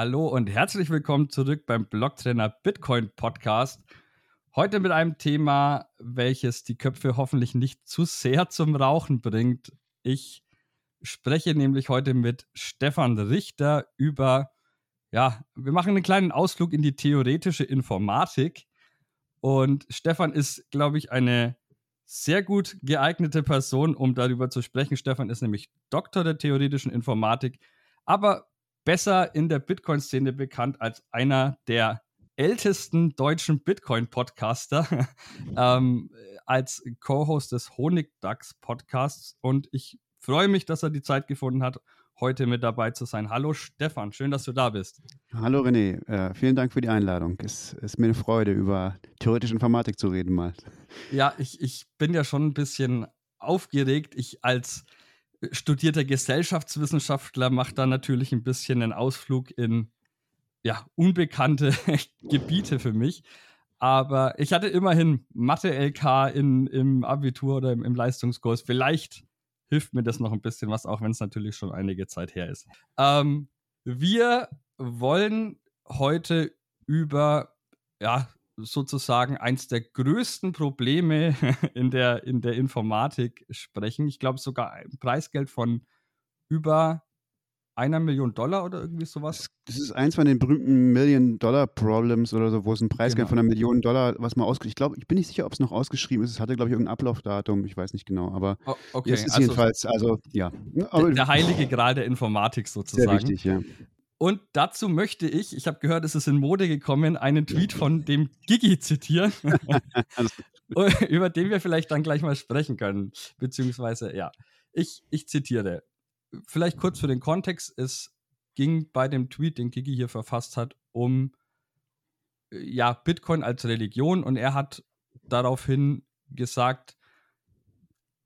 Hallo und herzlich willkommen zurück beim Blocktrainer Bitcoin Podcast. Heute mit einem Thema, welches die Köpfe hoffentlich nicht zu sehr zum Rauchen bringt. Ich spreche nämlich heute mit Stefan Richter über, ja, wir machen einen kleinen Ausflug in die theoretische Informatik. Und Stefan ist, glaube ich, eine sehr gut geeignete Person, um darüber zu sprechen. Stefan ist nämlich Doktor der theoretischen Informatik, aber besser in der Bitcoin-Szene bekannt als einer der ältesten deutschen Bitcoin-Podcaster, ähm, als Co-Host des Honigdachs-Podcasts. Und ich freue mich, dass er die Zeit gefunden hat, heute mit dabei zu sein. Hallo Stefan, schön, dass du da bist. Hallo René, äh, vielen Dank für die Einladung. Es ist mir eine Freude, über theoretische Informatik zu reden mal. Ja, ich, ich bin ja schon ein bisschen aufgeregt. Ich als studierter Gesellschaftswissenschaftler mache da natürlich ein bisschen einen Ausflug in ja, unbekannte Gebiete für mich. Aber ich hatte immerhin Mathe-LK im Abitur oder im, im Leistungskurs. Vielleicht hilft mir das noch ein bisschen was, auch wenn es natürlich schon einige Zeit her ist. Ähm, wir wollen heute über ja, sozusagen eins der größten Probleme in der, in der Informatik sprechen. Ich glaube sogar ein Preisgeld von über einer Million Dollar oder irgendwie sowas. Das ist eins von den berühmten Million-Dollar-Problems oder so, wo es ein Preisgeld genau. von einer Million Dollar, was man ausgeschrieben Ich glaube, ich bin nicht sicher, ob es noch ausgeschrieben ist. Es hatte, glaube ich, irgendein Ablaufdatum. Ich weiß nicht genau. Aber oh, okay. es ist also, jedenfalls, also ja. Aber, der, der heilige Gral der Informatik sozusagen. Sehr wichtig, ja. Und dazu möchte ich, ich habe gehört, es ist in Mode gekommen, einen Tweet von dem Gigi zitieren, über den wir vielleicht dann gleich mal sprechen können. Beziehungsweise, ja, ich, ich zitiere vielleicht kurz für den Kontext, es ging bei dem Tweet, den Kiki hier verfasst hat, um ja, Bitcoin als Religion und er hat daraufhin gesagt,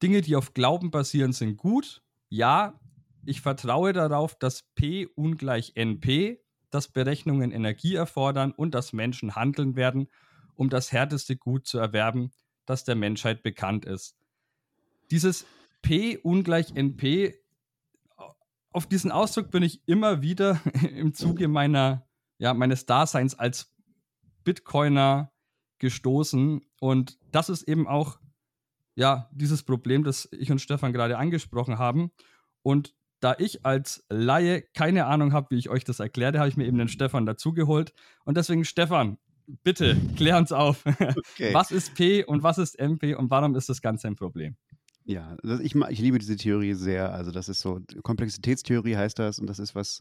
Dinge, die auf Glauben basieren, sind gut. Ja, ich vertraue darauf, dass P ungleich NP, dass Berechnungen Energie erfordern und dass Menschen handeln werden, um das härteste Gut zu erwerben, das der Menschheit bekannt ist. Dieses P ungleich NP auf diesen Ausdruck bin ich immer wieder im Zuge meiner, ja, meines Daseins als Bitcoiner gestoßen. Und das ist eben auch, ja, dieses Problem, das ich und Stefan gerade angesprochen haben. Und da ich als Laie keine Ahnung habe, wie ich euch das erkläre, habe ich mir eben den Stefan dazugeholt. Und deswegen, Stefan, bitte klär uns auf. Okay. Was ist P und was ist MP und warum ist das Ganze ein Problem? Ja, ich, ich liebe diese Theorie sehr. Also das ist so, Komplexitätstheorie heißt das und das ist was,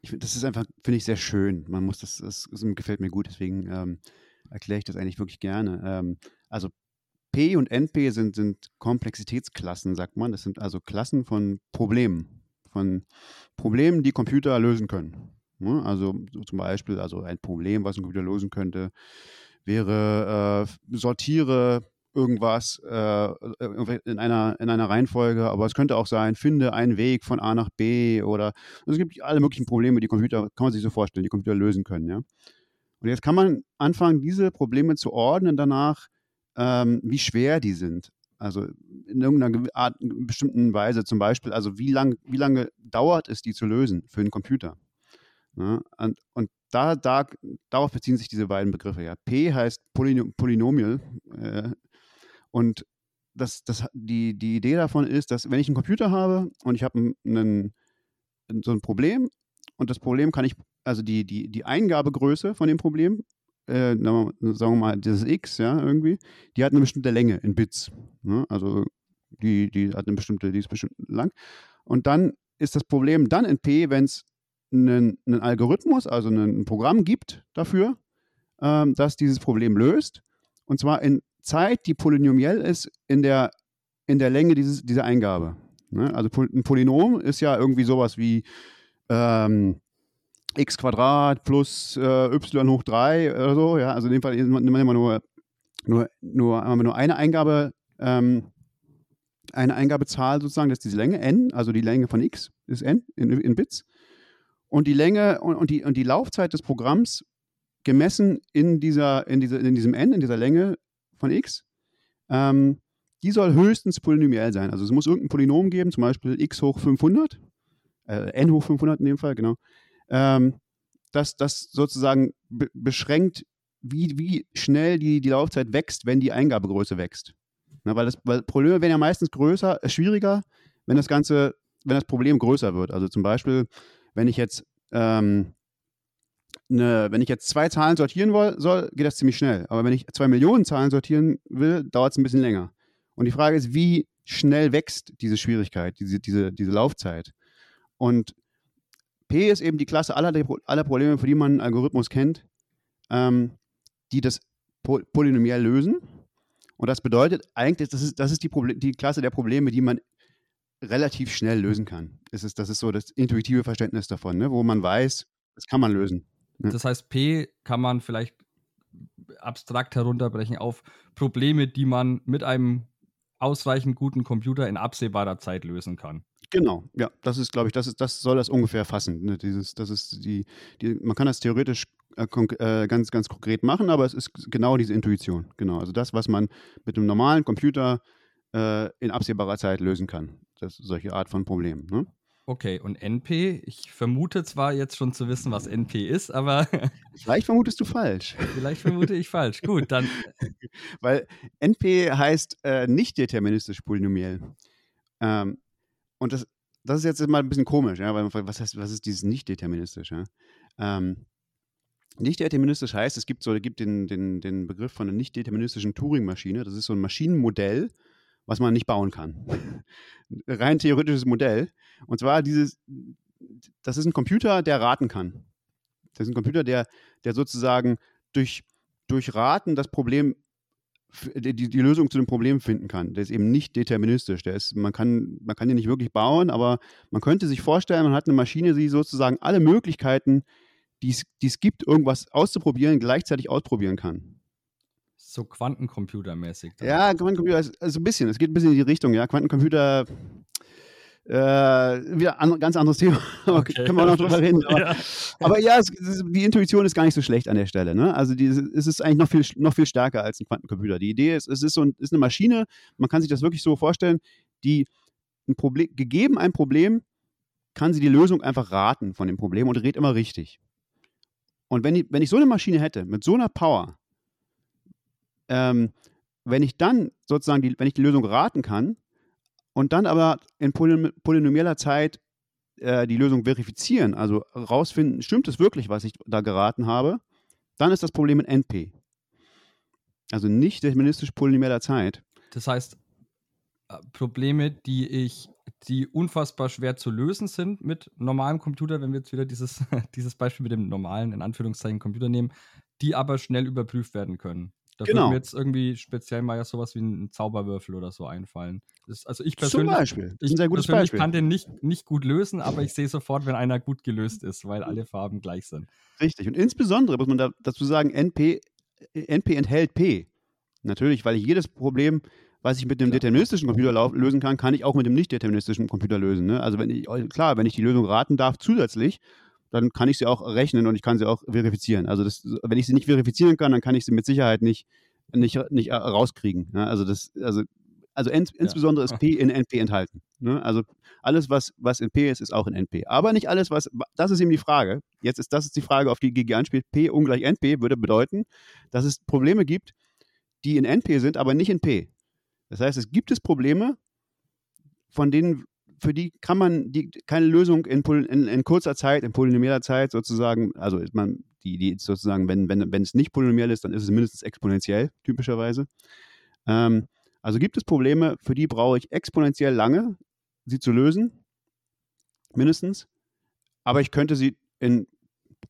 ich, das ist einfach, finde ich, sehr schön. Man muss das, das, das gefällt mir gut, deswegen ähm, erkläre ich das eigentlich wirklich gerne. Ähm, also P und NP sind, sind Komplexitätsklassen, sagt man. Das sind also Klassen von Problemen, von Problemen, die Computer lösen können. Ne? Also so zum Beispiel, also ein Problem, was ein Computer lösen könnte, wäre äh, sortiere irgendwas äh, in, einer, in einer Reihenfolge, aber es könnte auch sein, finde einen Weg von A nach B oder es gibt alle möglichen Probleme, die Computer, kann man sich so vorstellen, die Computer lösen können, ja. Und jetzt kann man anfangen, diese Probleme zu ordnen danach, ähm, wie schwer die sind. Also in irgendeiner Art, bestimmten Weise zum Beispiel, also wie, lang, wie lange dauert es, die zu lösen für einen Computer. Ja, und, und da, da, darauf beziehen sich diese beiden Begriffe. Ja. P heißt Polynomial, äh, und das, das, die, die Idee davon ist, dass wenn ich einen Computer habe und ich habe einen, so ein Problem und das Problem kann ich, also die, die, die Eingabegröße von dem Problem, äh, sagen wir mal, dieses X, ja, irgendwie, die hat eine bestimmte Länge in Bits. Ne? Also die, die hat eine bestimmte, die ist bestimmt lang. Und dann ist das Problem dann in P, wenn es einen, einen, Algorithmus, also ein Programm gibt dafür, ähm, das dieses Problem löst. Und zwar in Zeit, die polynomiell ist in der, in der Länge dieses, dieser Eingabe. Ne? Also ein Polynom ist ja irgendwie sowas wie ähm, x Quadrat plus äh, y hoch 3 oder so. Ja? Also in dem Fall nehmen wir immer nur, nur, nur, nur eine Eingabe, ähm, eine Eingabezahl sozusagen, das ist diese Länge, n, also die Länge von x ist n in, in Bits. Und die Länge und, und, die, und die Laufzeit des Programms gemessen in, dieser, in, dieser, in diesem n, in dieser Länge, von x, ähm, die soll höchstens polynomiell sein. Also es muss irgendein Polynom geben, zum Beispiel x hoch 500, äh, n hoch 500 in dem Fall, genau. Ähm, dass das sozusagen be beschränkt, wie, wie schnell die, die Laufzeit wächst, wenn die Eingabegröße wächst. Na, weil, das, weil Probleme werden ja meistens größer, äh, schwieriger, wenn das Ganze, wenn das Problem größer wird. Also zum Beispiel, wenn ich jetzt ähm, eine, wenn ich jetzt zwei Zahlen sortieren will, soll, geht das ziemlich schnell. Aber wenn ich zwei Millionen Zahlen sortieren will, dauert es ein bisschen länger. Und die Frage ist, wie schnell wächst diese Schwierigkeit, diese, diese, diese Laufzeit? Und P ist eben die Klasse aller, aller Probleme, für die man einen Algorithmus kennt, ähm, die das polynomiell lösen. Und das bedeutet eigentlich, das ist, das ist die, die Klasse der Probleme, die man relativ schnell lösen kann. Das ist, das ist so das intuitive Verständnis davon, ne? wo man weiß, das kann man lösen. Das heißt, P kann man vielleicht abstrakt herunterbrechen auf Probleme, die man mit einem ausreichend guten Computer in absehbarer Zeit lösen kann. Genau, ja, das ist, glaube ich, das ist, das soll das ungefähr fassen. Ne? Dieses, das ist die, die, man kann das theoretisch äh, äh, ganz, ganz konkret machen, aber es ist genau diese Intuition. Genau, also das, was man mit einem normalen Computer äh, in absehbarer Zeit lösen kann. Das solche Art von Problemen. Ne? Okay, und NP, ich vermute zwar jetzt schon zu wissen, was NP ist, aber. Vielleicht vermutest du falsch. Vielleicht vermute ich falsch. Gut, dann. Weil NP heißt äh, nicht deterministisch polynomiell. Ähm, und das, das ist jetzt mal ein bisschen komisch, ja, weil man fragt, was heißt, was ist dieses nicht deterministisch? Ja? Ähm, nicht deterministisch heißt, es gibt so, gibt den, den, den Begriff von einer nicht deterministischen Turing-Maschine. Das ist so ein Maschinenmodell, was man nicht bauen kann. Rein theoretisches Modell. Und zwar dieses, das ist ein Computer, der raten kann. Das ist ein Computer, der, der sozusagen durch, durch Raten das Problem, die, die Lösung zu dem Problem finden kann. Der ist eben nicht deterministisch. Der ist, man, kann, man kann den nicht wirklich bauen, aber man könnte sich vorstellen, man hat eine Maschine, die sozusagen alle Möglichkeiten, die es gibt, irgendwas auszuprobieren, gleichzeitig ausprobieren kann. So Quantencomputermäßig. Ja, Quantencomputer ist also ein bisschen, es geht ein bisschen in die Richtung, ja. Quantencomputer, äh, wieder ein ganz anderes Thema, okay. können wir auch noch drüber reden. Aber ja, aber ja es, es, die Intuition ist gar nicht so schlecht an der Stelle. Ne? Also die, es ist eigentlich noch viel, noch viel stärker als ein Quantencomputer. Die Idee ist, es ist, so ein, ist eine Maschine, man kann sich das wirklich so vorstellen, die ein Problem, gegeben ein Problem, kann sie die Lösung einfach raten von dem Problem und redet immer richtig. Und wenn ich, wenn ich so eine Maschine hätte, mit so einer Power, ähm, wenn ich dann sozusagen, die, wenn ich die Lösung raten kann und dann aber in polynomieller Zeit äh, die Lösung verifizieren, also rausfinden, stimmt es wirklich, was ich da geraten habe, dann ist das Problem in NP. Also nicht deterministisch polynomieller Zeit. Das heißt, äh, Probleme, die ich, die unfassbar schwer zu lösen sind mit normalem Computer, wenn wir jetzt wieder dieses, dieses Beispiel mit dem normalen, in Anführungszeichen, Computer nehmen, die aber schnell überprüft werden können. Da genau. würde mir jetzt irgendwie speziell mal ja sowas wie ein Zauberwürfel oder so einfallen. Das, also ich persönlich, Zum Beispiel. Das ist ein sehr gutes Beispiel. kann den nicht, nicht gut lösen, aber ich sehe sofort, wenn einer gut gelöst ist, weil alle Farben gleich sind. Richtig. Und insbesondere muss man da, dazu sagen, NP, NP enthält P. Natürlich, weil ich jedes Problem, was ich mit dem klar. deterministischen Computer lösen kann, kann ich auch mit dem nicht deterministischen Computer lösen. Ne? Also wenn ich, klar, wenn ich die Lösung raten darf zusätzlich, dann kann ich sie auch rechnen und ich kann sie auch verifizieren. Also das, wenn ich sie nicht verifizieren kann, dann kann ich sie mit Sicherheit nicht, nicht, nicht äh, rauskriegen. Ne? Also das, also, also ins, insbesondere ist P in NP enthalten. Ne? Also alles, was, was in P ist, ist auch in NP. Aber nicht alles, was, das ist eben die Frage. Jetzt ist das ist die Frage, auf die GG anspielt. P ungleich NP würde bedeuten, dass es Probleme gibt, die in NP sind, aber nicht in P. Das heißt, es gibt es Probleme, von denen für die kann man die, keine Lösung in, in, in kurzer Zeit, in polynomeller Zeit sozusagen, also man, die, die sozusagen, wenn, wenn, wenn es nicht polynomiell ist, dann ist es mindestens exponentiell, typischerweise. Ähm, also gibt es Probleme, für die brauche ich exponentiell lange, sie zu lösen, mindestens, aber ich könnte sie in,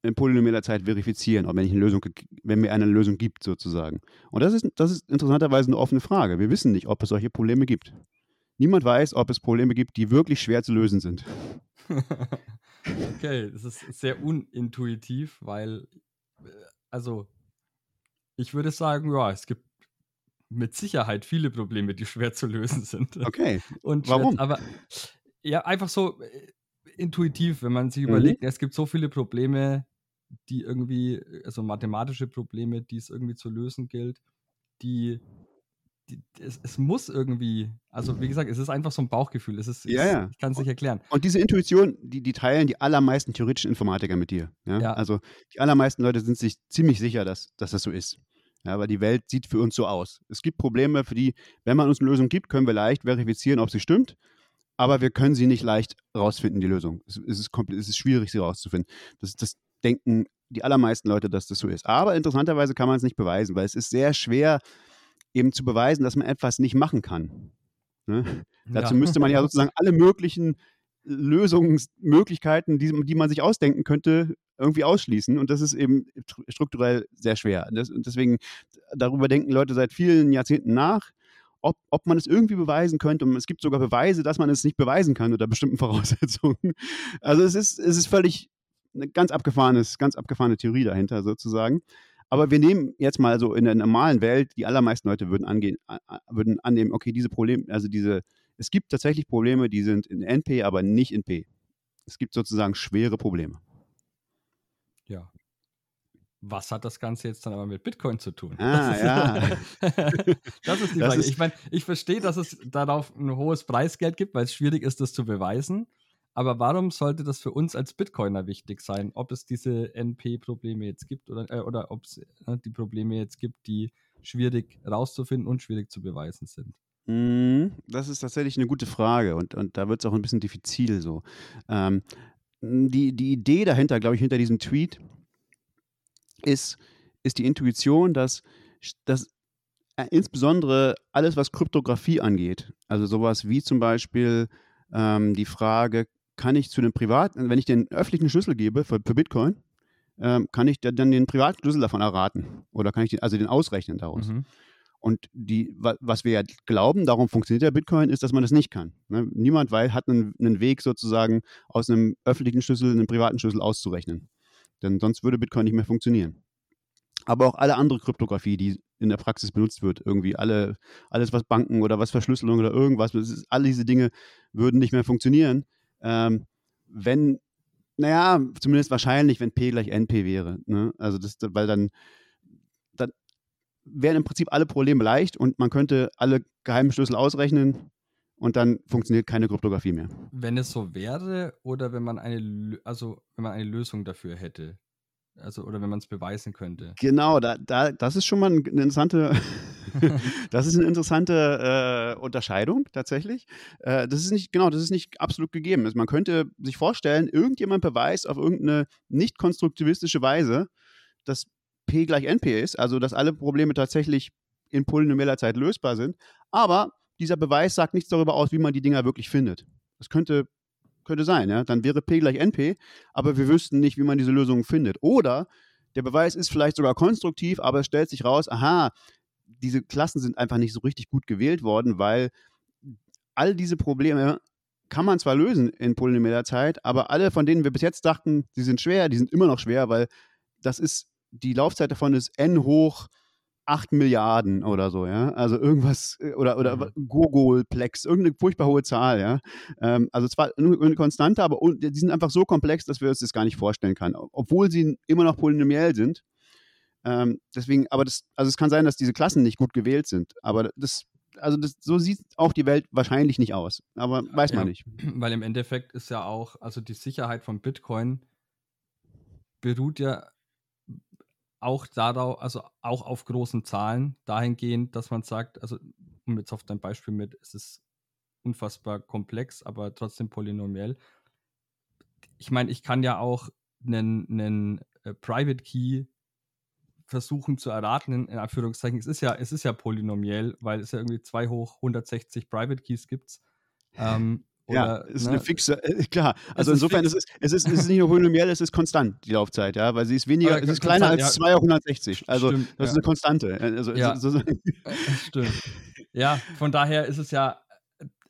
in polynomeller Zeit verifizieren, wenn, ich eine Lösung, wenn mir eine Lösung gibt, sozusagen. Und das ist, das ist interessanterweise eine offene Frage. Wir wissen nicht, ob es solche Probleme gibt. Niemand weiß, ob es Probleme gibt, die wirklich schwer zu lösen sind. okay, das ist sehr unintuitiv, weil, äh, also, ich würde sagen, ja, es gibt mit Sicherheit viele Probleme, die schwer zu lösen sind. Okay. Und warum? Aber ja, einfach so äh, intuitiv, wenn man sich mhm. überlegt, es gibt so viele Probleme, die irgendwie, also mathematische Probleme, die es irgendwie zu lösen gilt, die es, es, muss irgendwie, also wie gesagt, es ist einfach so ein Bauchgefühl. Es ist, ja, ja. Ich kann es nicht erklären. Und diese Intuition, die, die teilen die allermeisten theoretischen Informatiker mit dir. Ja? ja? Also die allermeisten Leute sind sich ziemlich sicher, dass, dass das so ist. Ja, weil die Welt sieht für uns so aus. Es gibt Probleme, für die, wenn man uns eine Lösung gibt, können wir leicht verifizieren, ob sie stimmt. Aber wir können sie nicht leicht rausfinden, die Lösung. Es, es ist, es ist schwierig, sie rauszufinden. Das, das denken die allermeisten Leute, dass das so ist. Aber interessanterweise kann man es nicht beweisen, weil es ist sehr schwer, eben zu beweisen, dass man etwas nicht machen kann. Ne? Ja. Dazu müsste man ja sozusagen alle möglichen Lösungsmöglichkeiten, die, die man sich ausdenken könnte, irgendwie ausschließen. Und das ist eben strukturell sehr schwer. Das, deswegen, darüber denken Leute seit vielen Jahrzehnten nach, ob, ob man es irgendwie beweisen könnte. Und es gibt sogar Beweise, dass man es nicht beweisen kann unter bestimmten Voraussetzungen. Also es ist, es ist völlig eine ganz abgefahrenes, ganz abgefahrene Theorie dahinter sozusagen. Aber wir nehmen jetzt mal so in der normalen Welt, die allermeisten Leute würden angehen, würden annehmen, okay, diese Probleme, also diese, es gibt tatsächlich Probleme, die sind in NP, aber nicht in P. Es gibt sozusagen schwere Probleme. Ja. Was hat das Ganze jetzt dann aber mit Bitcoin zu tun? Ah, das ja. das ist die Frage. Ist ich meine, ich verstehe, dass es darauf ein hohes Preisgeld gibt, weil es schwierig ist, das zu beweisen. Aber warum sollte das für uns als Bitcoiner wichtig sein? Ob es diese NP-Probleme jetzt gibt oder, äh, oder ob es äh, die Probleme jetzt gibt, die schwierig rauszufinden und schwierig zu beweisen sind? Mhm, das ist tatsächlich eine gute Frage und, und da wird es auch ein bisschen diffizil so. Ähm, die, die Idee dahinter, glaube ich, hinter diesem Tweet ist, ist die Intuition, dass, dass äh, insbesondere alles, was Kryptographie angeht, also sowas wie zum Beispiel ähm, die Frage, kann ich zu dem privaten, wenn ich den öffentlichen Schlüssel gebe für, für Bitcoin, ähm, kann ich dann den privaten Schlüssel davon erraten? Oder kann ich den, also den ausrechnen daraus? Mhm. Und die, was wir ja glauben, darum funktioniert der Bitcoin, ist, dass man das nicht kann. Ne? Niemand weil, hat einen, einen, Weg sozusagen aus einem öffentlichen Schlüssel einen privaten Schlüssel auszurechnen. Denn sonst würde Bitcoin nicht mehr funktionieren. Aber auch alle andere Kryptographie, die in der Praxis benutzt wird, irgendwie alle, alles was Banken oder was Verschlüsselung oder irgendwas, ist, all diese Dinge würden nicht mehr funktionieren, ähm, wenn, naja, zumindest wahrscheinlich, wenn P gleich NP wäre. Ne? Also das, weil dann, dann wären im Prinzip alle Probleme leicht und man könnte alle geheimen Schlüssel ausrechnen und dann funktioniert keine Kryptographie mehr. Wenn es so wäre oder wenn man eine, also wenn man eine Lösung dafür hätte, also, oder wenn man es beweisen könnte. Genau, da, da, das ist schon mal eine interessante, das ist eine interessante äh, Unterscheidung tatsächlich. Äh, das ist nicht, genau, das ist nicht absolut gegeben. Also man könnte sich vorstellen, irgendjemand beweist auf irgendeine nicht konstruktivistische Weise, dass P gleich NP ist, also dass alle Probleme tatsächlich in polynomeller Zeit lösbar sind. Aber dieser Beweis sagt nichts darüber aus, wie man die Dinger wirklich findet. Das könnte könnte sein, ja. Dann wäre P gleich NP, aber wir wüssten nicht, wie man diese Lösung findet. Oder der Beweis ist vielleicht sogar konstruktiv, aber es stellt sich raus, aha, diese Klassen sind einfach nicht so richtig gut gewählt worden, weil all diese Probleme kann man zwar lösen in polynomeller Zeit, aber alle, von denen wir bis jetzt dachten, sie sind schwer, die sind immer noch schwer, weil das ist, die Laufzeit davon ist n hoch 8 Milliarden oder so, ja. Also irgendwas, äh, oder, oder mhm. Gogolplex, irgendeine furchtbar hohe Zahl, ja. Ähm, also zwar eine Konstante, aber die sind einfach so komplex, dass wir uns das gar nicht vorstellen können, obwohl sie immer noch polynomiell sind. Ähm, deswegen, aber das, also es kann sein, dass diese Klassen nicht gut gewählt sind, aber das, also das, so sieht auch die Welt wahrscheinlich nicht aus, aber weiß man nicht. Weil im Endeffekt ist ja auch, also die Sicherheit von Bitcoin beruht ja auch darauf, also auch auf großen Zahlen, dahingehend, dass man sagt, also um jetzt auf dein Beispiel mit, es ist unfassbar komplex, aber trotzdem polynomiell. Ich meine, ich kann ja auch einen, einen äh, Private Key versuchen zu erraten, in, in, Anführungszeichen. Es ist ja, es ist ja polynomiell, weil es ja irgendwie 2 hoch 160 Private Keys gibt. Ähm, ja, ist ne? eine fixe, äh, klar. Also es insofern ist es, es, ist, es ist nicht nur polynomiell, es ist konstant, die Laufzeit, ja, weil sie ist weniger, es ist kleiner als ja. 2 auf 160. Also Stimmt, das ja. ist eine Konstante. Also, ja. so, so. Äh, stimmt. Ja, von daher ist es ja,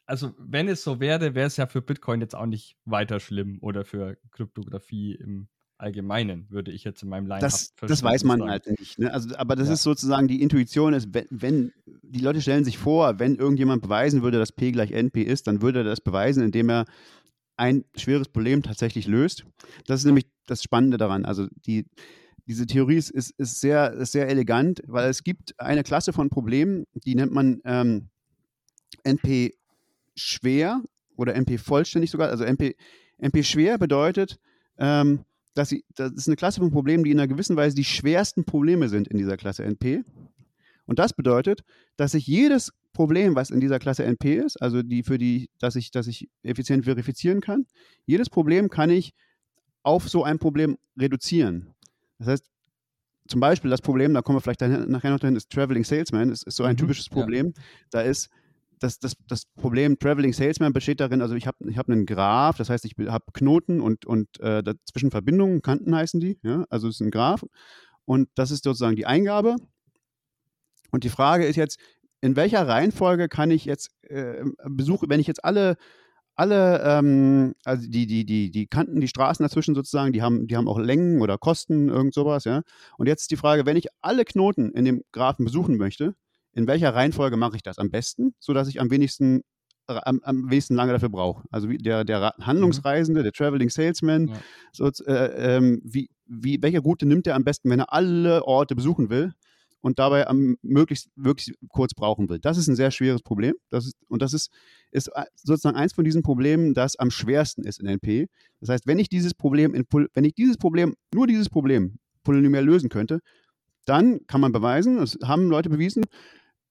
also wenn es so wäre, wäre es ja für Bitcoin jetzt auch nicht weiter schlimm oder für Kryptographie im Allgemeinen, würde ich jetzt in meinem Line Das, das weiß man sagen. halt nicht. Ne? Also, aber das ja. ist sozusagen die Intuition, ist, wenn, wenn, die Leute stellen sich vor, wenn irgendjemand beweisen würde, dass P gleich NP ist, dann würde er das beweisen, indem er ein schweres Problem tatsächlich löst. Das ist nämlich das Spannende daran. Also die, diese Theorie ist, ist, ist, sehr, ist sehr elegant, weil es gibt eine Klasse von Problemen, die nennt man ähm, NP schwer oder NP vollständig sogar. Also NP, NP schwer bedeutet, ähm, dass sie, das ist eine Klasse von Problemen, die in einer gewissen Weise die schwersten Probleme sind in dieser Klasse NP. Und das bedeutet, dass ich jedes Problem, was in dieser Klasse NP ist, also die für die, dass ich, dass ich effizient verifizieren kann, jedes Problem kann ich auf so ein Problem reduzieren. Das heißt, zum Beispiel das Problem, da kommen wir vielleicht nachher noch hin, ist Traveling Salesman, ist, ist so ein mhm, typisches Problem. Ja. Da ist das, das, das Problem Traveling Salesman besteht darin, also ich habe ich hab einen Graph, das heißt, ich habe Knoten und, und äh, dazwischen Verbindungen, Kanten heißen die, ja, also es ist ein Graph und das ist sozusagen die Eingabe. Und die Frage ist jetzt, in welcher Reihenfolge kann ich jetzt äh, besuche, wenn ich jetzt alle alle, ähm, also die, die, die, die Kanten, die Straßen dazwischen sozusagen, die haben, die haben auch Längen oder Kosten, irgend sowas, ja. Und jetzt ist die Frage, wenn ich alle Knoten in dem Graphen besuchen möchte, in welcher Reihenfolge mache ich das am besten, sodass ich am wenigsten am, am wenigsten lange dafür brauche. Also wie der, der mhm. Handlungsreisende, der Traveling Salesman, ja. so, äh, ähm, wie, wie, welche Route nimmt er am besten, wenn er alle Orte besuchen will und dabei am möglichst wirklich kurz brauchen will. Das ist ein sehr schweres Problem. Das ist, und das ist, ist äh, sozusagen eins von diesen Problemen, das am schwersten ist in NP. Das heißt, wenn ich dieses Problem, in, wenn ich dieses Problem, nur dieses Problem polynomial lösen könnte, dann kann man beweisen, das haben Leute bewiesen,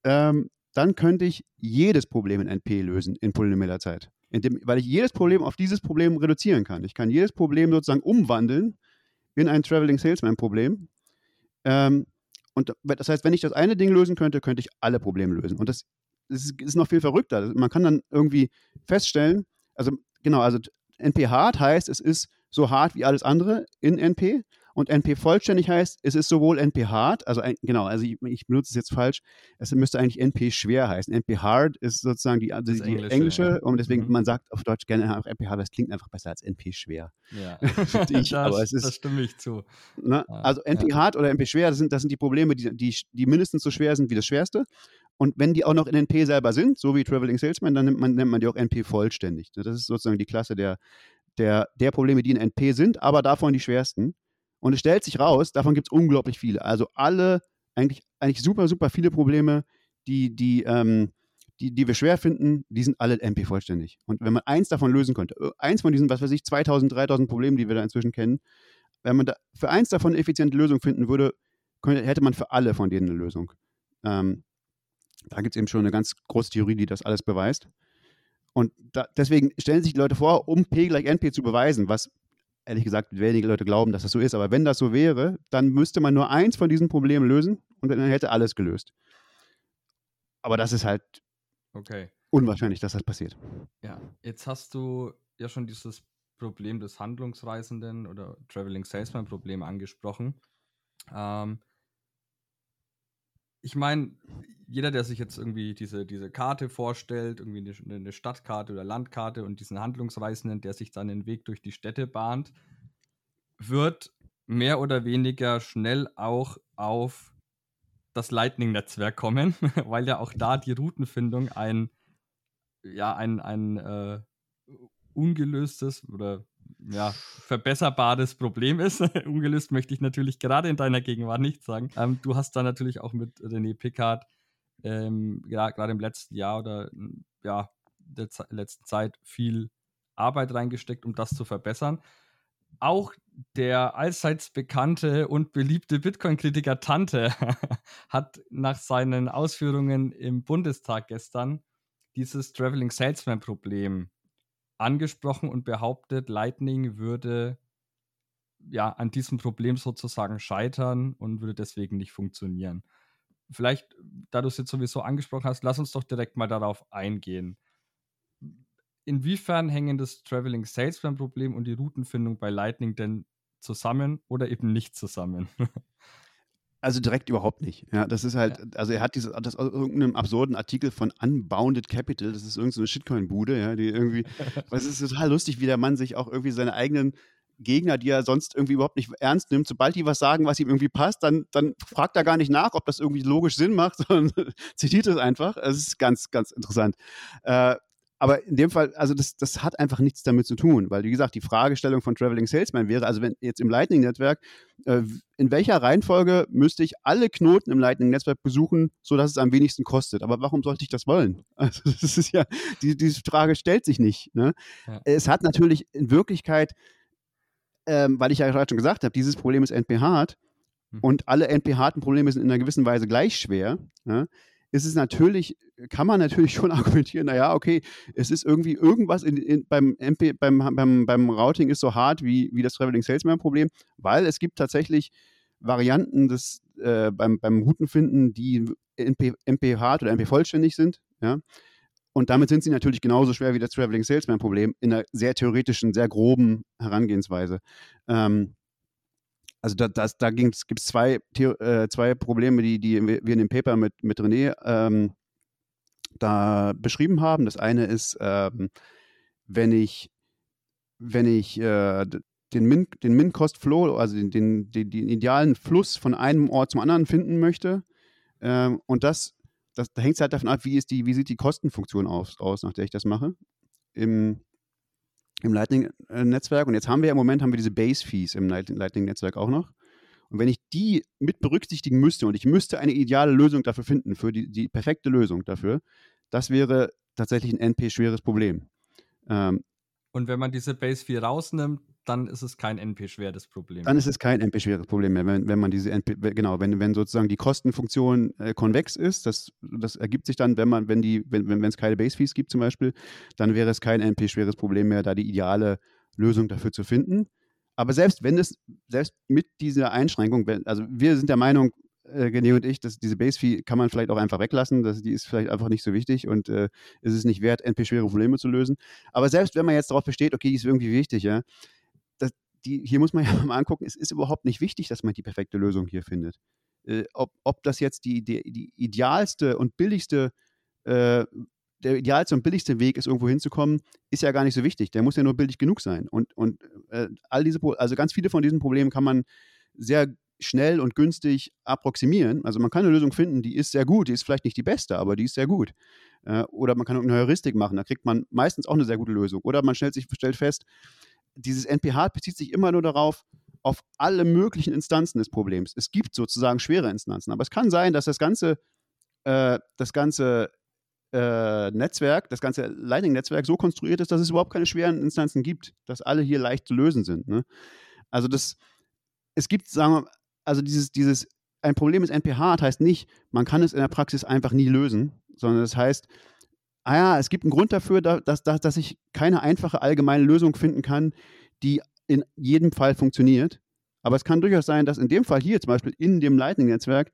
ähm, dann könnte ich jedes Problem in NP lösen in polynomeller Zeit. Dem, weil ich jedes Problem auf dieses Problem reduzieren kann. Ich kann jedes Problem sozusagen umwandeln in ein Traveling Salesman Problem. Ähm, und das heißt, wenn ich das eine Ding lösen könnte, könnte ich alle Probleme lösen. Und das, das ist, noch viel verrückter. Man kann dann irgendwie feststellen, also genau, also NP hart heißt, es ist so hart wie alles andere in NP. Und NP vollständig heißt, es ist sowohl NP hard, also ein, genau, also ich, ich, benutze es jetzt falsch, es müsste eigentlich NP schwer heißen. NP hard ist sozusagen die, also die englische, englische ja. und deswegen, mhm. man sagt auf Deutsch gerne auch NP hard, das klingt einfach besser als NP schwer. Ja, ich, das, aber es ist, das stimme ich zu. Ne? Also NP ja. hard oder NP schwer, das sind, das sind die Probleme, die, die, die mindestens so schwer sind wie das schwerste. Und wenn die auch noch in NP selber sind, so wie Traveling Salesman, dann nimmt man, nennt man die auch NP vollständig. Das ist sozusagen die Klasse der, der, der Probleme, die in NP sind, aber davon die schwersten. Und es stellt sich raus, davon gibt es unglaublich viele. Also alle, eigentlich, eigentlich super, super viele Probleme, die, die, ähm, die, die wir schwer finden, die sind alle MP vollständig. Und wenn man eins davon lösen könnte, äh, eins von diesen, was weiß ich, 2000, 3000 Problemen, die wir da inzwischen kennen, wenn man da für eins davon eine effiziente Lösung finden würde, könnte, hätte man für alle von denen eine Lösung. Ähm, da gibt es eben schon eine ganz große Theorie, die das alles beweist. Und da, deswegen stellen sich die Leute vor, um P gleich NP zu beweisen, was ehrlich gesagt wenige Leute glauben, dass das so ist, aber wenn das so wäre, dann müsste man nur eins von diesen Problemen lösen und dann hätte alles gelöst. Aber das ist halt okay. unwahrscheinlich, dass das passiert. Ja, jetzt hast du ja schon dieses Problem des Handlungsreisenden oder Traveling Salesman Problem angesprochen. Ähm, ich meine, jeder, der sich jetzt irgendwie diese, diese Karte vorstellt, irgendwie eine, eine, Stadtkarte oder Landkarte und diesen Handlungsreisenden, der sich dann den Weg durch die Städte bahnt, wird mehr oder weniger schnell auch auf das Lightning-Netzwerk kommen, weil ja auch da die Routenfindung ein, ja, ein, ein äh, ungelöstes oder ja, verbesserbares Problem ist. Ungelöst möchte ich natürlich gerade in deiner Gegenwart nicht sagen. Ähm, du hast da natürlich auch mit René Pickard ähm, ja, gerade im letzten Jahr oder ja, der Z letzten Zeit viel Arbeit reingesteckt, um das zu verbessern. Auch der allseits bekannte und beliebte Bitcoin-Kritiker Tante hat nach seinen Ausführungen im Bundestag gestern dieses Traveling Salesman-Problem angesprochen und behauptet, Lightning würde ja an diesem Problem sozusagen scheitern und würde deswegen nicht funktionieren. Vielleicht, da du es jetzt sowieso angesprochen hast, lass uns doch direkt mal darauf eingehen. Inwiefern hängen das Traveling Salesman Problem und die Routenfindung bei Lightning denn zusammen oder eben nicht zusammen? Also direkt überhaupt nicht. Ja, das ist halt, ja. also er hat dieses, das aus irgendeinem absurden Artikel von Unbounded Capital, das ist irgendeine so Shitcoin-Bude, ja, die irgendwie, es ist total lustig, wie der Mann sich auch irgendwie seine eigenen Gegner, die er sonst irgendwie überhaupt nicht ernst nimmt, sobald die was sagen, was ihm irgendwie passt, dann, dann fragt er gar nicht nach, ob das irgendwie logisch Sinn macht, sondern zitiert es einfach. Es ist ganz, ganz interessant. Äh, aber in dem Fall, also das, das hat einfach nichts damit zu tun, weil wie gesagt, die Fragestellung von Traveling Salesman wäre, also wenn jetzt im Lightning-Netzwerk, äh, in welcher Reihenfolge müsste ich alle Knoten im Lightning-Netzwerk besuchen, sodass es am wenigsten kostet? Aber warum sollte ich das wollen? Also das ist ja, die, diese Frage stellt sich nicht. Ne? Ja. Es hat natürlich in Wirklichkeit, ähm, weil ich ja gerade schon gesagt habe, dieses Problem ist NP-hart hm. und alle NP-harten Probleme sind in einer gewissen Weise gleich schwer. Ne? Ist es natürlich, kann man natürlich schon argumentieren, naja, okay, es ist irgendwie irgendwas in, in, beim, MP, beim, beim, beim Routing ist so hart wie, wie das Traveling Salesman-Problem, weil es gibt tatsächlich Varianten des, äh, beim, beim Routenfinden, die MP, MP hart oder MP vollständig sind, ja. Und damit sind sie natürlich genauso schwer wie das Traveling Salesman-Problem in einer sehr theoretischen, sehr groben Herangehensweise. Ähm, also da, das, da gibt es zwei, äh, zwei Probleme, die, die wir in dem Paper mit, mit René ähm, da beschrieben haben. Das eine ist, ähm, wenn ich, wenn ich äh, den Min, den Min Cost Flow, also den, den, den, den, idealen Fluss von einem Ort zum anderen finden möchte, ähm, und das, das da hängt halt davon ab, wie, ist die, wie sieht die Kostenfunktion aus, aus, nach der ich das mache. Im, im Lightning-Netzwerk. Und jetzt haben wir im Moment haben wir diese Base-Fees im Lightning-Netzwerk auch noch. Und wenn ich die mit berücksichtigen müsste und ich müsste eine ideale Lösung dafür finden, für die, die perfekte Lösung dafür, das wäre tatsächlich ein NP-schweres Problem. Ähm, und wenn man diese Base-Fee rausnimmt, dann ist es kein NP-schweres Problem. Dann ist es kein NP-schweres Problem mehr, wenn, wenn man diese NP, genau, wenn, wenn sozusagen die Kostenfunktion äh, konvex ist, das, das ergibt sich dann, wenn man, wenn die, wenn, wenn es keine Base-Fees gibt zum Beispiel, dann wäre es kein NP-schweres Problem mehr, da die ideale Lösung dafür zu finden. Aber selbst wenn es, selbst mit dieser Einschränkung, wenn, also wir sind der Meinung, äh, René und ich, dass diese Base-Fee kann man vielleicht auch einfach weglassen. Das, die ist vielleicht einfach nicht so wichtig und äh, ist es nicht wert, NP-schwere Probleme zu lösen. Aber selbst wenn man jetzt darauf besteht, okay, die ist irgendwie wichtig, ja, die, hier muss man ja mal angucken, es ist überhaupt nicht wichtig, dass man die perfekte Lösung hier findet. Äh, ob, ob das jetzt die, die, die idealste und billigste, äh, der idealste und billigste Weg ist, irgendwo hinzukommen, ist ja gar nicht so wichtig. Der muss ja nur billig genug sein. Und, und äh, all diese, also ganz viele von diesen Problemen kann man sehr schnell und günstig approximieren. Also man kann eine Lösung finden, die ist sehr gut, die ist vielleicht nicht die beste, aber die ist sehr gut. Äh, oder man kann eine Heuristik machen, da kriegt man meistens auch eine sehr gute Lösung. Oder man stellt sich stellt fest, dieses NPH bezieht sich immer nur darauf, auf alle möglichen Instanzen des Problems. Es gibt sozusagen schwere Instanzen, aber es kann sein, dass das ganze, äh, das ganze äh, Netzwerk, das ganze Lightning-Netzwerk so konstruiert ist, dass es überhaupt keine schweren Instanzen gibt, dass alle hier leicht zu lösen sind. Ne? Also das, es gibt, sagen wir, also dieses, dieses, ein Problem ist NPH heißt nicht, man kann es in der Praxis einfach nie lösen, sondern das heißt, ah ja, es gibt einen Grund dafür, dass, dass, dass ich keine einfache allgemeine Lösung finden kann, die in jedem Fall funktioniert. Aber es kann durchaus sein, dass in dem Fall hier zum Beispiel in dem Lightning-Netzwerk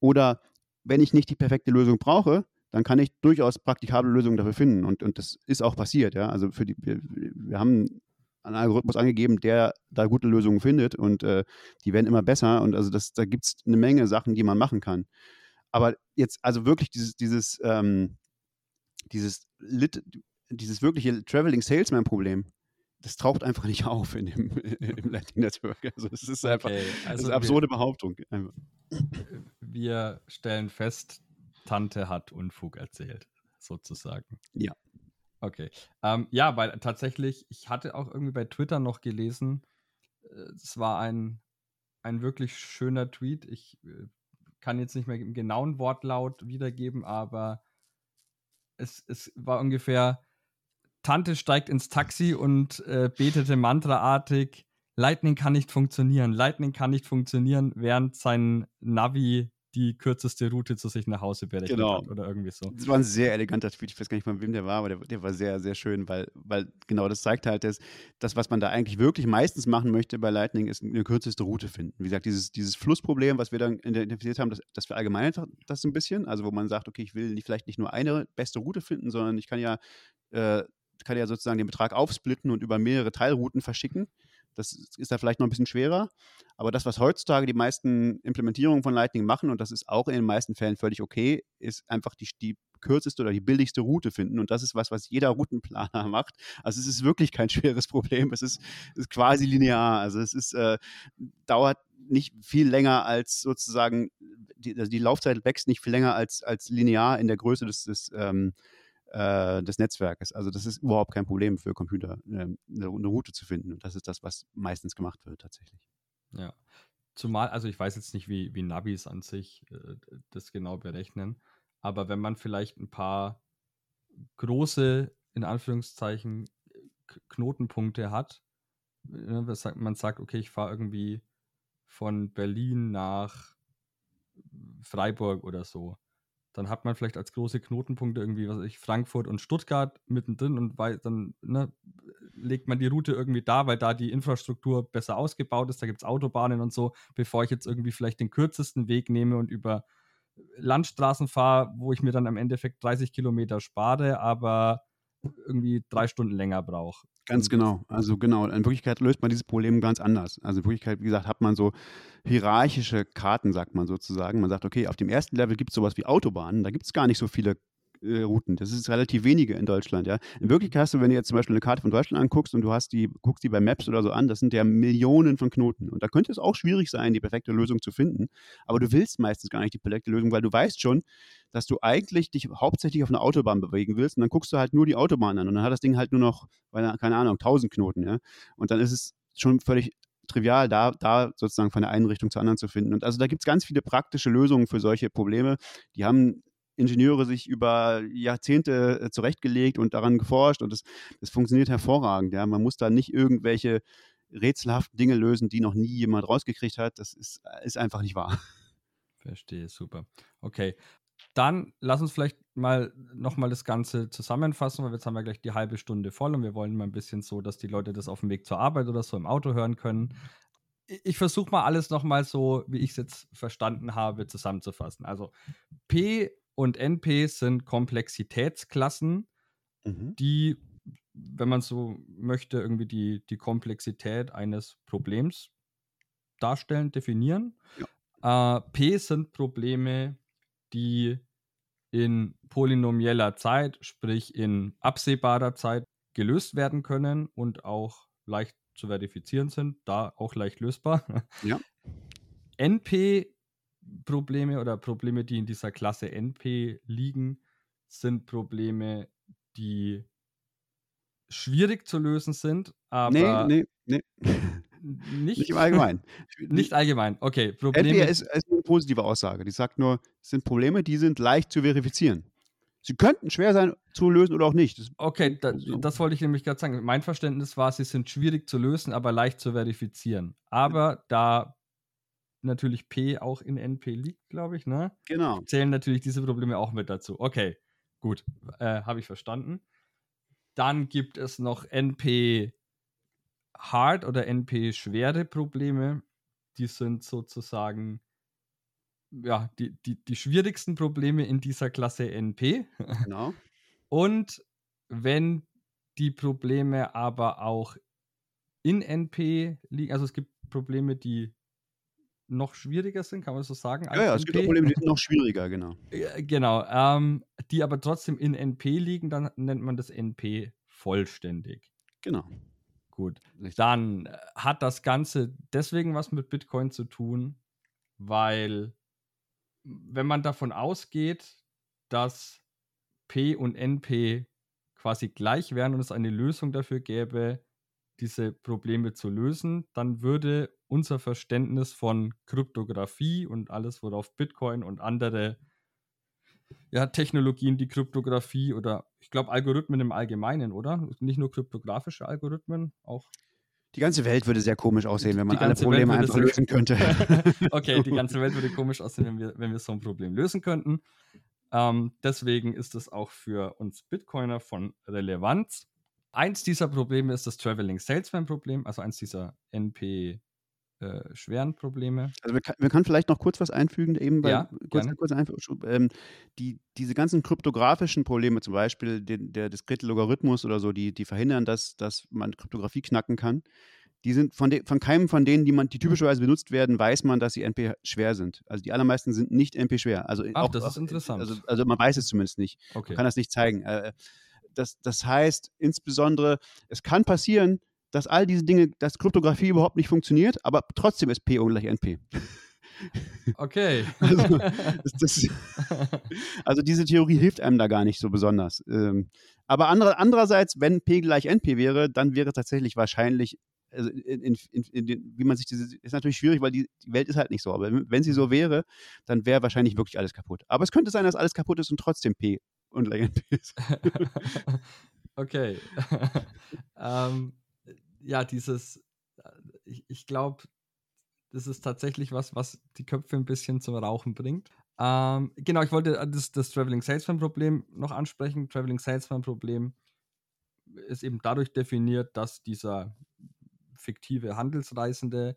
oder wenn ich nicht die perfekte Lösung brauche, dann kann ich durchaus praktikable Lösungen dafür finden. Und, und das ist auch passiert. Ja? Also für die, wir, wir haben einen Algorithmus angegeben, der da gute Lösungen findet und äh, die werden immer besser. Und also das, da gibt es eine Menge Sachen, die man machen kann. Aber jetzt, also wirklich dieses, dieses ähm, dieses, Lit dieses wirkliche Traveling Salesman-Problem, das taucht einfach nicht auf in dem, im Lightning Network. Also es ist einfach okay, also eine absurde wir, Behauptung. Wir stellen fest, Tante hat Unfug erzählt, sozusagen. Ja. Okay. Ähm, ja, weil tatsächlich, ich hatte auch irgendwie bei Twitter noch gelesen, äh, es war ein, ein wirklich schöner Tweet. Ich äh, kann jetzt nicht mehr im genauen Wortlaut wiedergeben, aber es, es war ungefähr, Tante steigt ins Taxi und äh, betete mantraartig, Lightning kann nicht funktionieren, Lightning kann nicht funktionieren, während sein Navi die kürzeste Route zu sich nach Hause berechnet genau. hat oder irgendwie so. Das war ein sehr eleganter Tweet. Ich weiß gar nicht, von wem der war, aber der, der war sehr, sehr schön, weil, weil genau das zeigt halt, dass das, was man da eigentlich wirklich meistens machen möchte bei Lightning, ist eine kürzeste Route finden. Wie gesagt, dieses, dieses Flussproblem, was wir dann identifiziert haben, das, das verallgemeinert das ein bisschen. Also, wo man sagt, okay, ich will vielleicht nicht nur eine beste Route finden, sondern ich kann ja, äh, kann ja sozusagen den Betrag aufsplitten und über mehrere Teilrouten verschicken. Das ist da vielleicht noch ein bisschen schwerer. Aber das, was heutzutage die meisten Implementierungen von Lightning machen, und das ist auch in den meisten Fällen völlig okay, ist einfach die, die kürzeste oder die billigste Route finden. Und das ist was, was jeder Routenplaner macht. Also es ist wirklich kein schweres Problem. Es ist, ist quasi linear. Also es ist, äh, dauert nicht viel länger als sozusagen, die, also die Laufzeit wächst nicht viel länger als, als linear in der Größe des, des ähm, äh, des Netzwerkes. Also das ist überhaupt kein Problem für Computer, eine, eine Route zu finden. Und das ist das, was meistens gemacht wird tatsächlich. Ja. Zumal, also ich weiß jetzt nicht, wie, wie Navis an sich äh, das genau berechnen, aber wenn man vielleicht ein paar große, in Anführungszeichen, Knotenpunkte hat, ne, man sagt, okay, ich fahre irgendwie von Berlin nach Freiburg oder so, dann hat man vielleicht als große Knotenpunkte irgendwie, was weiß ich, Frankfurt und Stuttgart mittendrin und weil dann ne, legt man die Route irgendwie da, weil da die Infrastruktur besser ausgebaut ist, da gibt es Autobahnen und so, bevor ich jetzt irgendwie vielleicht den kürzesten Weg nehme und über Landstraßen fahre, wo ich mir dann im Endeffekt 30 Kilometer spare, aber irgendwie drei Stunden länger brauche. Ganz genau. Also genau. In Wirklichkeit löst man dieses Problem ganz anders. Also in Wirklichkeit, wie gesagt, hat man so hierarchische Karten, sagt man sozusagen. Man sagt, okay, auf dem ersten Level gibt es sowas wie Autobahnen. Da gibt es gar nicht so viele äh, Routen. Das ist relativ wenige in Deutschland, ja. In Wirklichkeit hast du, wenn du jetzt zum Beispiel eine Karte von Deutschland anguckst und du hast die, guckst die bei Maps oder so an, das sind ja Millionen von Knoten. Und da könnte es auch schwierig sein, die perfekte Lösung zu finden. Aber du willst meistens gar nicht die perfekte Lösung, weil du weißt schon, dass du eigentlich dich hauptsächlich auf einer Autobahn bewegen willst und dann guckst du halt nur die Autobahn an und dann hat das Ding halt nur noch, keine Ahnung, 1000 Knoten, ja. Und dann ist es schon völlig trivial, da, da sozusagen von der einen Richtung zur anderen zu finden. Und also da gibt es ganz viele praktische Lösungen für solche Probleme. Die haben Ingenieure sich über Jahrzehnte äh, zurechtgelegt und daran geforscht und das, das funktioniert hervorragend. Ja. Man muss da nicht irgendwelche rätselhaften Dinge lösen, die noch nie jemand rausgekriegt hat. Das ist, ist einfach nicht wahr. Verstehe, super. Okay. Dann lass uns vielleicht mal nochmal das Ganze zusammenfassen, weil jetzt haben wir gleich die halbe Stunde voll und wir wollen mal ein bisschen so, dass die Leute das auf dem Weg zur Arbeit oder so im Auto hören können. Ich versuche mal alles nochmal so, wie ich es jetzt verstanden habe, zusammenzufassen. Also P und NP sind Komplexitätsklassen, mhm. die, wenn man so möchte, irgendwie die, die Komplexität eines Problems darstellen, definieren. Ja. Äh, P sind Probleme, die in polynomieller Zeit, sprich in absehbarer Zeit, gelöst werden können und auch leicht zu verifizieren sind, da auch leicht lösbar. Ja. NP Probleme oder Probleme, die in dieser Klasse NP liegen, sind Probleme, die schwierig zu lösen sind, aber. Nee, nee, nee. Nicht, nicht im Allgemeinen. Nicht allgemein, okay. Probleme. NP ist, ist eine positive Aussage. Die sagt nur, es sind Probleme, die sind leicht zu verifizieren. Sie könnten schwer sein zu lösen oder auch nicht. Das okay, da, das wollte ich nämlich gerade sagen. Mein Verständnis war, sie sind schwierig zu lösen, aber leicht zu verifizieren. Aber da natürlich P auch in NP liegt, glaube ich, ne? Genau. Zählen natürlich diese Probleme auch mit dazu. Okay, gut, äh, habe ich verstanden. Dann gibt es noch NP Hard oder NP schwere Probleme. Die sind sozusagen ja, die, die, die schwierigsten Probleme in dieser Klasse NP. Genau. Und wenn die Probleme aber auch in NP liegen, also es gibt Probleme, die noch schwieriger sind, kann man so sagen. Ja, ja, es gibt auch Probleme, die sind noch schwieriger, genau. genau, ähm, die aber trotzdem in NP liegen, dann nennt man das NP vollständig. Genau. Gut. Dann hat das Ganze deswegen was mit Bitcoin zu tun, weil wenn man davon ausgeht, dass P und NP quasi gleich wären und es eine Lösung dafür gäbe, diese Probleme zu lösen, dann würde unser Verständnis von Kryptographie und alles, worauf Bitcoin und andere ja, Technologien, die Kryptographie oder ich glaube Algorithmen im Allgemeinen, oder? Nicht nur kryptografische Algorithmen, auch. Die ganze Welt würde sehr komisch aussehen, wenn man alle Probleme einfach lösen könnte. okay, die ganze Welt würde komisch aussehen, wenn wir, wenn wir so ein Problem lösen könnten. Ähm, deswegen ist es auch für uns Bitcoiner von Relevanz. Eins dieser Probleme ist das Traveling Salesman Problem, also eins dieser NP äh, schweren Probleme. Also wir kann, wir kann, vielleicht noch kurz was einfügen, eben bei, ja, kurz, kurz ähm, die, diese ganzen kryptografischen Probleme, zum Beispiel den, der diskrete Logarithmus oder so, die, die verhindern, dass, dass man Kryptographie knacken kann. Die sind von, de, von keinem von denen, die man, die typischerweise benutzt werden, weiß man, dass sie NP schwer sind. Also die allermeisten sind nicht NP schwer. Also Ach, auch, das ist interessant. Also, also man weiß es zumindest nicht. Okay. Man kann das nicht zeigen. Äh, das, das heißt insbesondere, es kann passieren, dass all diese Dinge, dass Kryptographie überhaupt nicht funktioniert, aber trotzdem ist P ungleich NP. Okay. Also, das, also, diese Theorie hilft einem da gar nicht so besonders. Ähm, aber andere, andererseits, wenn P gleich NP wäre, dann wäre tatsächlich wahrscheinlich, also in, in, in, wie man sich diese, ist natürlich schwierig, weil die, die, Welt ist halt nicht so. Aber wenn sie so wäre, dann wäre wahrscheinlich wirklich alles kaputt. Aber es könnte sein, dass alles kaputt ist und trotzdem P und NP ist. okay. ähm, ja, dieses, ich, ich glaube, das ist tatsächlich was, was die Köpfe ein bisschen zum Rauchen bringt. Ähm, genau, ich wollte das, das Traveling Salesman Problem noch ansprechen. Traveling Salesman Problem ist eben dadurch definiert, dass dieser fiktive Handelsreisende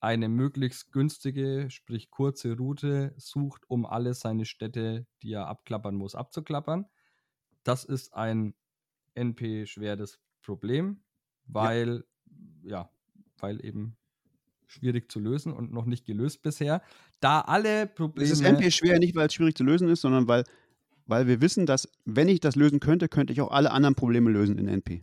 eine möglichst günstige, sprich kurze Route sucht, um alle seine Städte, die er abklappern muss, abzuklappern. Das ist ein NP-schweres Problem, weil, ja. ja, weil eben schwierig zu lösen und noch nicht gelöst bisher. Da alle Probleme. Es ist NP schwer, nicht weil es schwierig zu lösen ist, sondern weil, weil wir wissen, dass, wenn ich das lösen könnte, könnte ich auch alle anderen Probleme lösen in NP.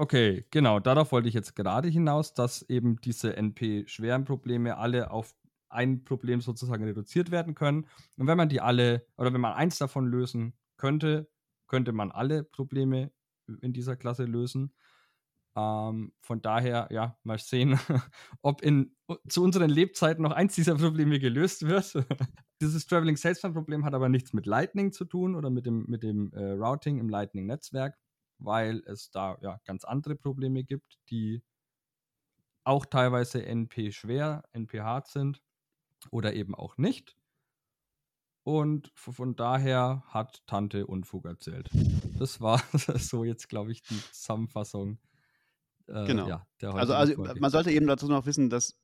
Okay, genau, darauf wollte ich jetzt gerade hinaus, dass eben diese NP-schweren Probleme alle auf ein Problem sozusagen reduziert werden können. Und wenn man die alle, oder wenn man eins davon lösen könnte, könnte man alle Probleme in dieser Klasse lösen. Ähm, von daher, ja, mal sehen, ob in, zu unseren Lebzeiten noch eins dieser Probleme gelöst wird. Dieses Traveling Salesman Problem hat aber nichts mit Lightning zu tun oder mit dem, mit dem äh, Routing im Lightning-Netzwerk, weil es da ja ganz andere Probleme gibt, die auch teilweise NP schwer, NP hart sind oder eben auch nicht. Und von daher hat Tante Unfug erzählt. Das war so jetzt, glaube ich, die Zusammenfassung äh, genau. Ja, also, also man sollte eben dazu noch wissen, dass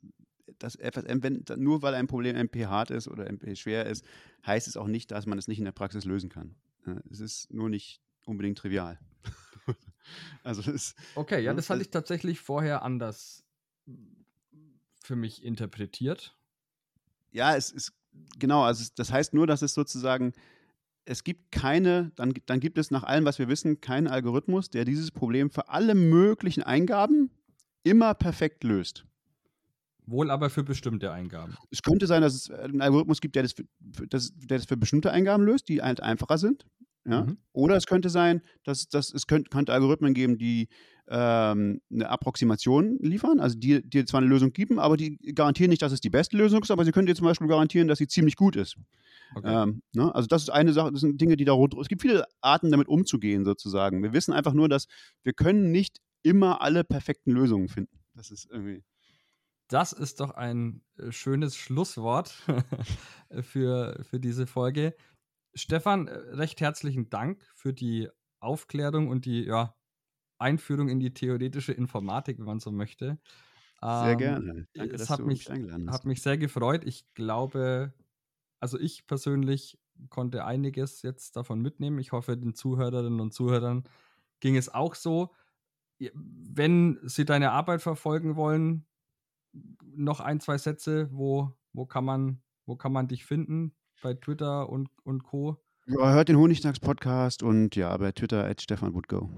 das FSM, wenn, nur weil ein Problem MP hart ist oder MP schwer ist, heißt es auch nicht, dass man es nicht in der Praxis lösen kann. Es ist nur nicht unbedingt trivial. also es, okay, ja, das hatte ich tatsächlich vorher anders für mich interpretiert. Ja, es ist genau, also das heißt nur, dass es sozusagen es gibt keine, dann, dann gibt es nach allem, was wir wissen, keinen Algorithmus, der dieses Problem für alle möglichen Eingaben immer perfekt löst. Wohl aber für bestimmte Eingaben. Es könnte sein, dass es einen Algorithmus gibt, der das für, das, der das für bestimmte Eingaben löst, die halt einfacher sind. Ja? Mhm. Oder es könnte sein, dass, dass es könnte, könnte Algorithmen geben, die ähm, eine Approximation liefern, also die dir zwar eine Lösung geben, aber die garantieren nicht, dass es die beste Lösung ist, aber sie können dir zum Beispiel garantieren, dass sie ziemlich gut ist. Okay. Ähm, ne? Also das ist eine Sache, das sind Dinge, die da rund. Es gibt viele Arten, damit umzugehen, sozusagen. Wir wissen einfach nur, dass wir können nicht immer alle perfekten Lösungen finden. Das ist irgendwie. Das ist doch ein äh, schönes Schlusswort für, für diese Folge. Stefan, äh, recht herzlichen Dank für die Aufklärung und die ja, Einführung in die theoretische Informatik, wenn man so möchte. Sehr ähm, gerne. Danke, es hat mich, hat mich sehr gefreut. Ich glaube, also ich persönlich konnte einiges jetzt davon mitnehmen. Ich hoffe, den Zuhörerinnen und Zuhörern ging es auch so. Wenn Sie deine Arbeit verfolgen wollen, noch ein, zwei Sätze, wo, wo, kann, man, wo kann man dich finden? Bei Twitter und, und Co. Ja, hört den Honigdachs-Podcast und ja, bei Twitter at Stefan Woodgo.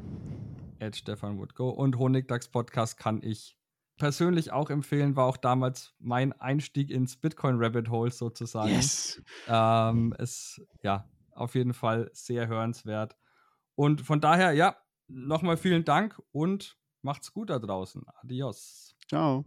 At Stefan Woodgo. Und Honigdachs-Podcast kann ich persönlich auch empfehlen, war auch damals mein Einstieg ins Bitcoin Rabbit Hole sozusagen. Yes. Ähm, ist ja auf jeden Fall sehr hörenswert. Und von daher, ja, nochmal vielen Dank und macht's gut da draußen. Adios. Ciao.